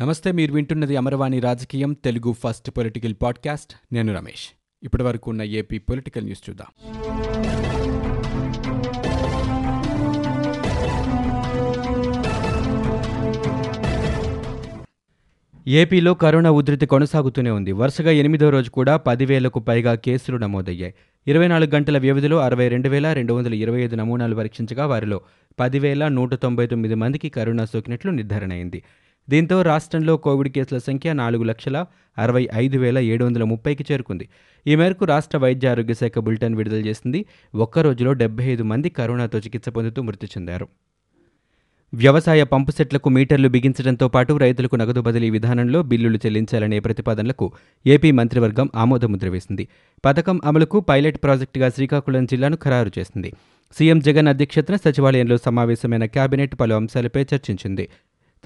నమస్తే మీరు వింటున్నది అమరవాణి రాజకీయం తెలుగు ఫస్ట్ పొలిటికల్ పాడ్కాస్ట్. నేను రమేష్. ఇప్పటి వరకు ఉన్న ఏపీ పొలిటికల్ న్యూస్ చూద్దాం. ఏపీలో కరోనా ఉధృతి కొనసాగుతూనే ఉంది. వరుసగా ఎనిమిదో రోజు కూడా పదివేలకు పైగా కేసులు నమోదయ్యాయి. ఇరవై నాలుగు గంటల వ్యవధిలో అరవై రెండు వేల రెండు వందల ఇరవై ఐదు నమూనాలు పరీక్షించగా వారిలో పదివేల నూట తొంభై తొమ్మిది మందికి కరోనా సోకినట్లు నిర్ధారణ అయింది. దీంతో రాష్ట్రంలో కోవిడ్ కేసుల సంఖ్య నాలుగు లక్షల అరవై ఐదు వేల ఏడు వందల ముప్పైకి చేరుకుంది. ఈ మేరకు రాష్ట్ర వైద్య ఆరోగ్య శాఖ బులెటిన్ విడుదల చేసింది. ఒక్క రోజులో డెబ్బై ఐదు మంది కరోనాతో చికిత్స పొందుతూ మృతి చెందారు. వ్యవసాయ పంపు సెట్లకు మీటర్లు బిగించడంతో పాటు రైతులకు నగదు బదిలీ విధానంలో బిల్లులు చెల్లించాలనే ప్రతిపాదనలకు ఏపీ మంత్రివర్గం ఆమోదముద్ర వేసింది. పథకం అమలుకు పైలట్ ప్రాజెక్టుగా శ్రీకాకుళం జిల్లాను ఖరారు చేసింది. సీఎం జగన్ అధ్యక్షతన సచివాలయంలో సమావేశమైన కేబినెట్ పలు అంశాలపై చర్చించింది.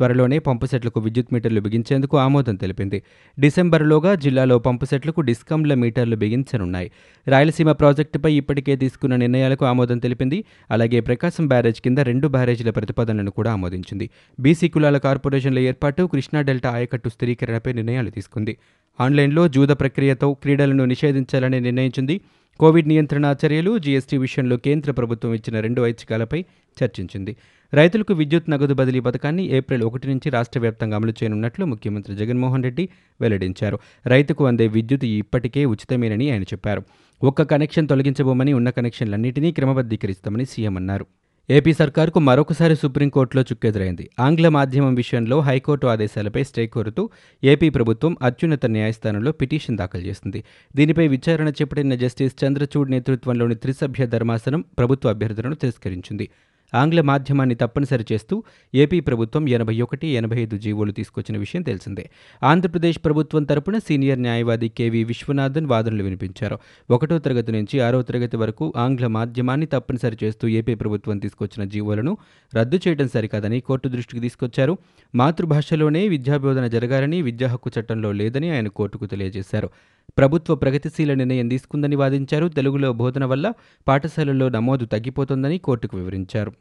త్వరలోనే పంపు సెట్లకు విద్యుత్ మీటర్లు బిగించేందుకు ఆమోదం తెలిపింది. డిసెంబర్లోగా జిల్లాలో పంపు సెట్లకు డిస్కంల మీటర్లు బిగించనున్నాయి. రాయలసీమ ప్రాజెక్టుపై ఇప్పటికే తీసుకున్న నిర్ణయాలకు ఆమోదం తెలిపింది. అలాగే ప్రకాశం బ్యారేజ్ కింద రెండు బ్యారేజీల ప్రతిపాదనలను కూడా ఆమోదించింది. బీసీ కులాల కార్పొరేషన్ల ఏర్పాటు కృష్ణా డెల్టా ఆయకట్టు స్థిరీకరణపై నిర్ణయాలు తీసుకుంది. ఆన్లైన్లో జూద ప్రక్రియతో క్రీడలను నిషేధించాలని నిర్ణయించింది. కోవిడ్ నియంత్రణ చర్యలు జీఎస్టీ విషయంలో కేంద్ర ప్రభుత్వం ఇచ్చిన రెండు ఐచ్ఛికాలపై చర్చించింది. రైతులకు విద్యుత్ నగదు బదిలీ పథకాన్ని ఏప్రిల్ ఒకటి నుంచి రాష్ట్ర వ్యాప్తంగా అమలు చేయనున్నట్లు ముఖ్యమంత్రి జగన్మోహన్ రెడ్డి వెల్లడించారు. రైతుకు అందే విద్యుత్ ఇప్పటికే ఉచితమేనని ఆయన చెప్పారు. ఒక్క కనెక్షన్ తొలగించబోమని ఉన్న కనెక్షన్లన్నింటినీ క్రమబద్ధీకరిస్తామని సీఎం అన్నారు. ఏపీ సర్కార్కు మరొకసారి సుప్రీంకోర్టులో చుక్కెదురైంది. ఆంగ్ల మాధ్యమం విషయంలో హైకోర్టు ఆదేశాలపై స్టే కోరుతూ ఏపీ ప్రభుత్వం అత్యున్నత న్యాయస్థానంలో పిటిషన్ దాఖలు చేసింది. దీనిపై విచారణ చేపట్టిన జస్టిస్ చంద్రచూడ్ నేతృత్వంలోని త్రిసభ్య ధర్మాసనం ప్రభుత్వ అభ్యర్థులను తిరస్కరించింది. ఆంగ్ల మాధ్యమాన్ని తప్పనిసరి చేస్తూ ఏపీ ప్రభుత్వం ఎనభై ఒకటి ఎనభై ఐదు జీవోలు తీసుకొచ్చిన విషయం తెలిసిందే. ఆంధ్రప్రదేశ్ ప్రభుత్వం తరపున సీనియర్ న్యాయవాది కేవీ విశ్వనాథన్ వాదనలు వినిపించారు. ఒకటో తరగతి నుంచి ఆరో తరగతి వరకు ఆంగ్ల మాధ్యమాన్ని తప్పనిసరి చేస్తూ ఏపీ ప్రభుత్వం తీసుకొచ్చిన జీవోలను రద్దు చేయడం సరికాదని కోర్టు దృష్టికి తీసుకొచ్చారు. మాతృభాషలోనే విద్యాబోధన జరగాలని విద్యా హక్కు చట్టంలో లేదని ఆయన కోర్టుకు తెలియజేశారు. ప్రభుత్వ ప్రగతిశీల నిర్ణయం తీసుకుందని వాదించారు. తెలుగులో బోధన వల్ల పాఠశాలల్లో నమోదు తగ్గిపోతుందని కోర్టుకు వివరించారు.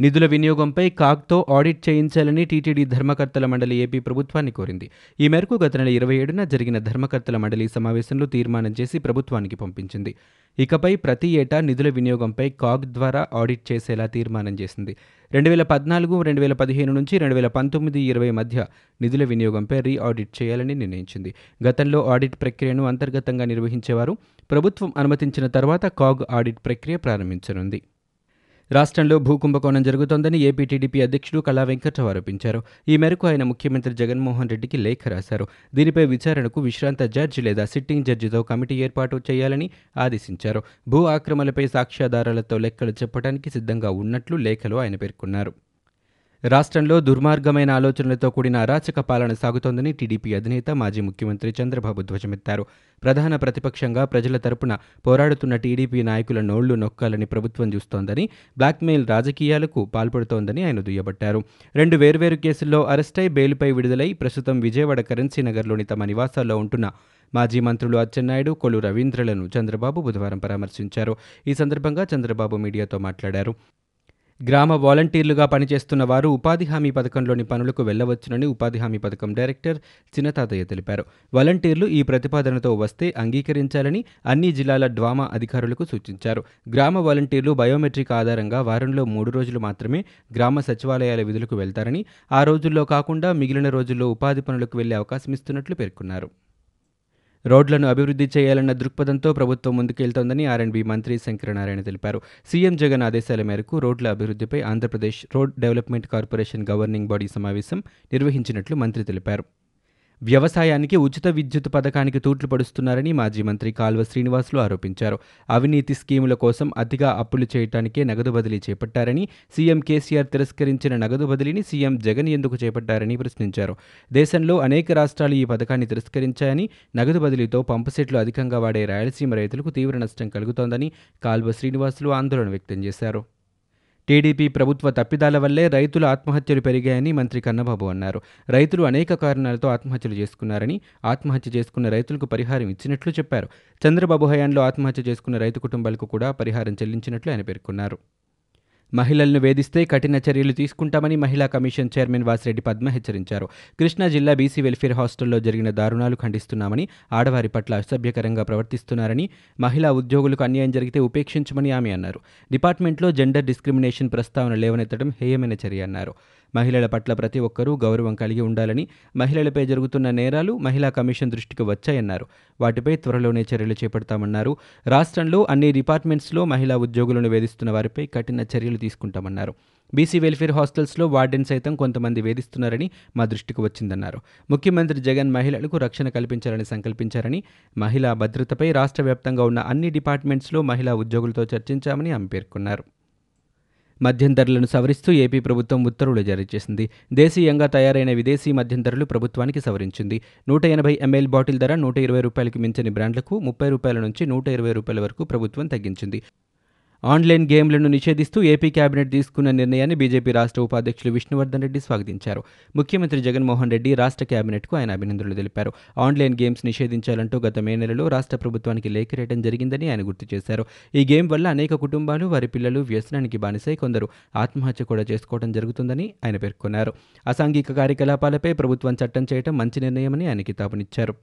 నిధుల వినియోగంపై కాగ్తో ఆడిట్ చేయించాలని టీటీడీ ధర్మకర్తల మండలి ఏపీ ప్రభుత్వాన్ని కోరింది. ఈ మేరకు గత నెల ఇరవై ఏడున జరిగిన ధర్మకర్తల మండలి సమావేశంలో తీర్మానం చేసి ప్రభుత్వానికి పంపించింది. ఇకపై ప్రతి ఏటా నిధుల వినియోగంపై కాగ్ ద్వారా ఆడిట్ చేసేలా తీర్మానం చేసింది. రెండు వేల పద్నాలుగు రెండు వేల పదిహేను నుంచి రెండు వేల పంతొమ్మిది ఇరవై మధ్య నిధుల వినియోగంపై రీ ఆడిట్ చేయాలని నిర్ణయించింది. గతంలో ఆడిట్ ప్రక్రియను అంతర్గతంగా నిర్వహించేవారు ప్రభుత్వం అనుమతించిన తర్వాత కాగ్ ఆడిట్ ప్రక్రియ ప్రారంభించనుంది. రాష్ట్రంలో భూకుంభకోణం జరుగుతోందని ఏపీ టీడీపీ అధ్యక్షుడు కళా వెంకట్రావు ఆరోపించారు. ఈ మేరకు ఆయన ముఖ్యమంత్రి జగన్మోహన్ రెడ్డికి లేఖ రాశారు. దీనిపై విచారణకు విశ్రాంత జడ్జి లేదా సిట్టింగ్ జడ్జితో కమిటీ ఏర్పాటు చేయాలని ఆదేశించారు. భూ ఆక్రమణలపై సాక్ష్యాధారాలతో లెక్కలు చెప్పడానికి సిద్ధంగా ఉన్నట్లు లేఖలో ఆయన పేర్కొన్నారు. రాష్ట్రంలో దుర్మార్గమైన ఆలోచనలతో కూడిన అరాచక పాలన సాగుతోందని టీడీపీ అధినేత మాజీ ముఖ్యమంత్రి చంద్రబాబు ధ్వజమెత్తారు. ప్రధాన ప్రతిపక్షంగా ప్రజల తరపున పోరాడుతున్న టీడీపీ నాయకుల నోళ్ళు నొక్కాలని ప్రభుత్వం చూస్తోందని బ్లాక్మెయిల్ రాజకీయాలకు పాల్పడుతోందని ఆయన దుయ్యబట్టారు. రెండు వేర్వేరు కేసుల్లో అరెస్టై బెయిల్పై విడుదలై ప్రస్తుతం విజయవాడ కరెన్సీ నగర్లోని తమ నివాసాల్లో ఉంటున్న మాజీ మంత్రులు అచ్చెన్నాయుడు కొలు రవీంద్రలను చంద్రబాబు బుధవారం పరామర్శించారు. ఈ సందర్భంగా చంద్రబాబు మీడియాతో మాట్లాడారు. గ్రామ వాలంటీర్లుగా పనిచేస్తున్న వారు ఉపాధి హామీ పథకంలోని పనులకు వెళ్ళవచ్చునని ఉపాధి హామీ పథకం డైరెక్టర్ చిన్నతాతయ్య తెలిపారు. వాలంటీర్లు ఈ ప్రతిపాదనతో వస్తే అంగీకరించాలని అన్ని జిల్లాల డ్వామా అధికారులకు సూచించారు. గ్రామ వాలంటీర్లు బయోమెట్రిక్ ఆధారంగా వారంలో మూడు రోజులు మాత్రమే గ్రామ సచివాలయాల విధులకు వెళ్తారని ఆ రోజుల్లో కాకుండా మిగిలిన రోజుల్లో ఉపాధి పనులకు వెళ్ళే అవకాశం ఇస్తున్నట్లు పేర్కొన్నారు. రోడ్లను అభివృద్ధి చేయాలన్న దృక్పథంతో ప్రభుత్వం ముందుకెళ్తోందని ఆర్ఎండ్బి మంత్రి శంకరనారాయణ తెలిపారు. సీఎం జగన్ ఆదేశాల మేరకు రోడ్ల అభివృద్ధిపై Andhra Pradesh road development corporation governing body సమావేశం నిర్వహించినట్లు మంత్రి తెలిపారు. వ్యవసాయానికి ఉచిత విద్యుత్ పథకానికి తూట్లు పడుస్తున్నారని మాజీ మంత్రి కాల్వ శ్రీనివాసులు ఆరోపించారు. అవినీతి స్కీముల కోసం అతిగా అప్పులు చేయటానికే నగదు బదిలీ చేపట్టారని సీఎం కేసీఆర్ తిరస్కరించిన నగదు బదిలీని సీఎం జగన్ ఎందుకు చేపట్టారని ప్రశ్నించారు. దేశంలో అనేక రాష్ట్రాలు ఈ పథకాన్ని తిరస్కరించాయని నగదు బదిలీతో పంపుసెట్లు అధికంగా వాడే రాయలసీమ రైతులకు తీవ్ర నష్టం కలుగుతోందని కాల్వ శ్రీనివాసులు ఆందోళన వ్యక్తం చేశారు. టీడీపీ ప్రభుత్వ తప్పిదాల వల్లే రైతుల ఆత్మహత్యలు పెరిగాయని మంత్రి కన్నబాబు అన్నారు. రైతులు అనేక కారణాలతో ఆత్మహత్యలు చేసుకున్నారని ఆత్మహత్య చేసుకున్న రైతులకు పరిహారం ఇచ్చినట్లు చెప్పారు. చంద్రబాబు హయాంలో ఆత్మహత్య చేసుకున్న రైతు కుటుంబాలకు కూడా పరిహారం చెల్లించినట్లు ఆయన పేర్కొన్నారు. మహిళలను వేధిస్తే కఠిన చర్యలు తీసుకుంటామని మహిళా కమిషన్ చైర్మన్ వాసిరెడ్డి పద్మ హెచ్చరించారు. కృష్ణా జిల్లా బీసీ వెల్ఫేర్ హాస్టల్లో జరిగిన దారుణాలు ఖండిస్తున్నామని ఆడవారి పట్ల అసభ్యకరంగా ప్రవర్తిస్తున్నారని మహిళా ఉద్యోగులకు అన్యాయం జరిగితే ఉపేక్షించమని ఆమె అన్నారు. డిపార్ట్మెంట్లో జెండర్ డిస్క్రిమినేషన్ ప్రస్తావన లేవనెత్తడం హేయమైన చర్య అన్నారు. మహిళల పట్ల ప్రతి ఒక్కరూ గౌరవం కలిగి ఉండాలని మహిళలపై జరుగుతున్న నేరాలు మహిళా కమిషన్ దృష్టికి వచ్చాయన్నారు. వాటిపై త్వరలోనే చర్యలు చేపడతామన్నారు. రాష్ట్రంలో అన్ని డిపార్ట్మెంట్స్లో మహిళా ఉద్యోగులను వేధిస్తున్న వారిపై కఠిన చర్యలు తీసుకుంటామన్నారు. బీసీ వెల్ఫేర్ హాస్టల్స్లో వార్డెన్ సైతం కొంతమంది వేధిస్తున్నారని మా దృష్టికి వచ్చిందన్నారు. ముఖ్యమంత్రి జగన్ మహిళలకు రక్షణ కల్పించాలని సంకల్పించారని మహిళా భద్రతపై రాష్ట్ర వ్యాప్తంగా ఉన్న అన్ని డిపార్ట్మెంట్స్లో మహిళా ఉద్యోగులతో చర్చించామని ఆమె పేర్కొన్నారు. మద్యం ధరలను సవరిస్తూ ఏపీ ప్రభుత్వం ఉత్తర్వులు జారీ చేసింది. దేశీయంగా తయారైన విదేశీ మద్యం ధరలు ప్రభుత్వానికి సవరించింది. నూట ఎనభై ఎంఎల్ బాటిల్ ధర నూట ఇరవై రూపాయలకి మించని బ్రాండ్లకు ముప్పై రూపాయల నుంచి నూట ఇరవై రూపాయల వరకు ప్రభుత్వం తగ్గించింది. ఆన్లైన్ గేమ్లను నిషేధిస్తూ ఏపీ కేబినెట్ తీసుకున్న నిర్ణయాన్ని బీజేపీ రాష్ట్ర ఉపాధ్యక్షులు విష్ణువర్ధన్ రెడ్డి స్వాగతించారు. ముఖ్యమంత్రి జగన్మోహన్ రెడ్డి రాష్ట్ర కేబినెట్కు ఆయన అభినందనలు తెలిపారు. ఆన్లైన్ గేమ్స్ నిషేధించాలంటూ గత మే నెలలో రాష్ట్ర ప్రభుత్వానికి లేఖ రాయడం జరిగిందని ఆయన గుర్తు చేశారు. ఈ గేమ్ వల్ల అనేక కుటుంబాలు వారి పిల్లలు వ్యసనానికి బానిసై కొందరు ఆత్మహత్య కూడా చేసుకోవడం జరుగుతుందని ఆయన పేర్కొన్నారు. అసాంఘిక కార్యకలాపాలపై ప్రభుత్వం చట్టం చేయడం మంచి నిర్ణయమని ఆయన కితాబునిచ్చారు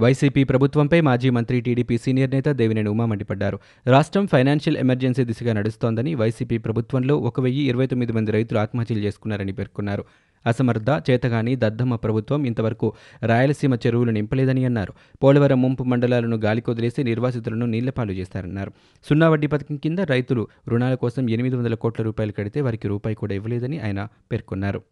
వైసీపీ ప్రభుత్వంపై మాజీ మంత్రి టీడీపీ సీనియర్ నేత దేవినేని ఉమా మండిపడ్డారు. రాష్ట్రం ఫైనాన్షియల్ ఎమర్జెన్సీ దిశగా నడుస్తోందని వైసీపీ ప్రభుత్వంలో ఒక వెయ్యి ఇరవై తొమ్మిది మంది రైతులు ఆత్మహత్యలు చేసుకున్నారని పేర్కొన్నారు. అసమర్థ చేతగాని దద్దమ్మ ప్రభుత్వం ఇంతవరకు రాయలసీమ చెరువులు నింపలేదని అన్నారు. పోలవరం ముంపు మండలాలను గాలికొదిలేసి నిర్వాసితులను నీళ్ళపాలు చేస్తారన్నారు. సున్నా వడ్డీ పథకం కింద రైతులు రుణాల కోసం ఎనిమిది వందల కోట్ల రూపాయలు కడితే వారికి రూపాయి కూడా ఇవ్వలేదని ఆయన పేర్కొన్నారు.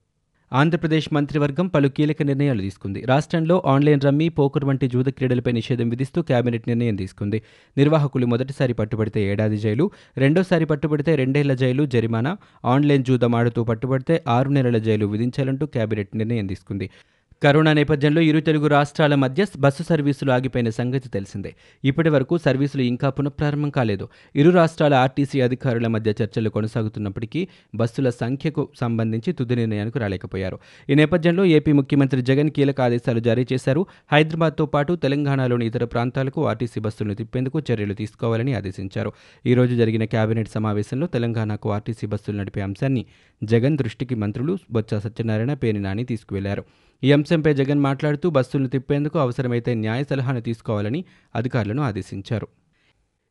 ఆంధ్రప్రదేశ్ మంత్రివర్గం పలు కీలక నిర్ణయాలు తీసుకుంది. రాష్ట్రంలో ఆన్లైన్ రమ్మీ పోకర్ వంటి జూద క్రీడలపై నిషేధం విధిస్తూ కేబినెట్ నిర్ణయం తీసుకుంది. నిర్వాహకులు మొదటిసారి పట్టుబడితే ఏడాది జైలు రెండోసారి పట్టుబడితే రెండేళ్ళ జైలు జరిమానా ఆన్లైన్ జూదం ఆడుతూ పట్టుబడితే ఆరు నెలల జైలు విధించాలంటూ కేబినెట్ నిర్ణయం తీసుకుంది. కరోనా నేపథ్యంలో ఇరు తెలుగు రాష్ట్రాల మధ్య బస్సు సర్వీసులు ఆగిపోయిన సంగతి తెలిసిందే. ఇప్పటి వరకు సర్వీసులు ఇంకా పునఃప్రారంభం కాలేదు. ఇరు రాష్ట్రాల ఆర్టీసీ అధికారుల మధ్య చర్చలు కొనసాగుతున్నప్పటికీ బస్సుల సంఖ్యకు సంబంధించి తుది నిర్ణయానికి రాలేకపోయారు. ఈ నేపథ్యంలో ఏపీ ముఖ్యమంత్రి జగన్ కీలక ఆదేశాలు జారీ చేశారు. హైదరాబాద్తో పాటు తెలంగాణలోని ఇతర ప్రాంతాలకు ఆర్టీసీ బస్సులను తిప్పేందుకు చర్యలు తీసుకోవాలని ఆదేశించారు. ఈ రోజు జరిగిన కేబినెట్ సమావేశంలో తెలంగాణకు ఆర్టీసీ బస్సులు నడిపే అంశాన్ని జగన్ దృష్టికి మంత్రులు బొత్స సత్యనారాయణ పేని నాని తీసుకువెళ్ళారు. ఈ అంశంపై జగన్ మాట్లాడుతూ బస్సులను తిప్పేందుకు అవసరమైతే న్యాయ సలహాను తీసుకోవాలని అధికారులను ఆదేశించారు.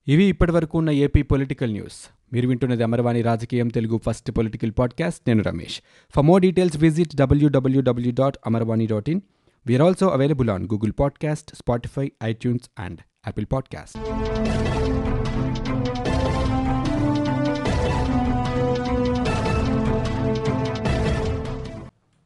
ఇవి ఇప్పటివరకు ఉన్న ఏపీ పొలిటికల్ న్యూస్. మీరు వింటున్నది అమరవాణి రాజకీయం తెలుగు ఫస్ట్ పొలిటికల్ పాడ్కాస్ట్. నేను Ramesh. For more details visit W W W dot Amarvani dot in we're also available on Google podcast Spotify iTunes and Apple podcast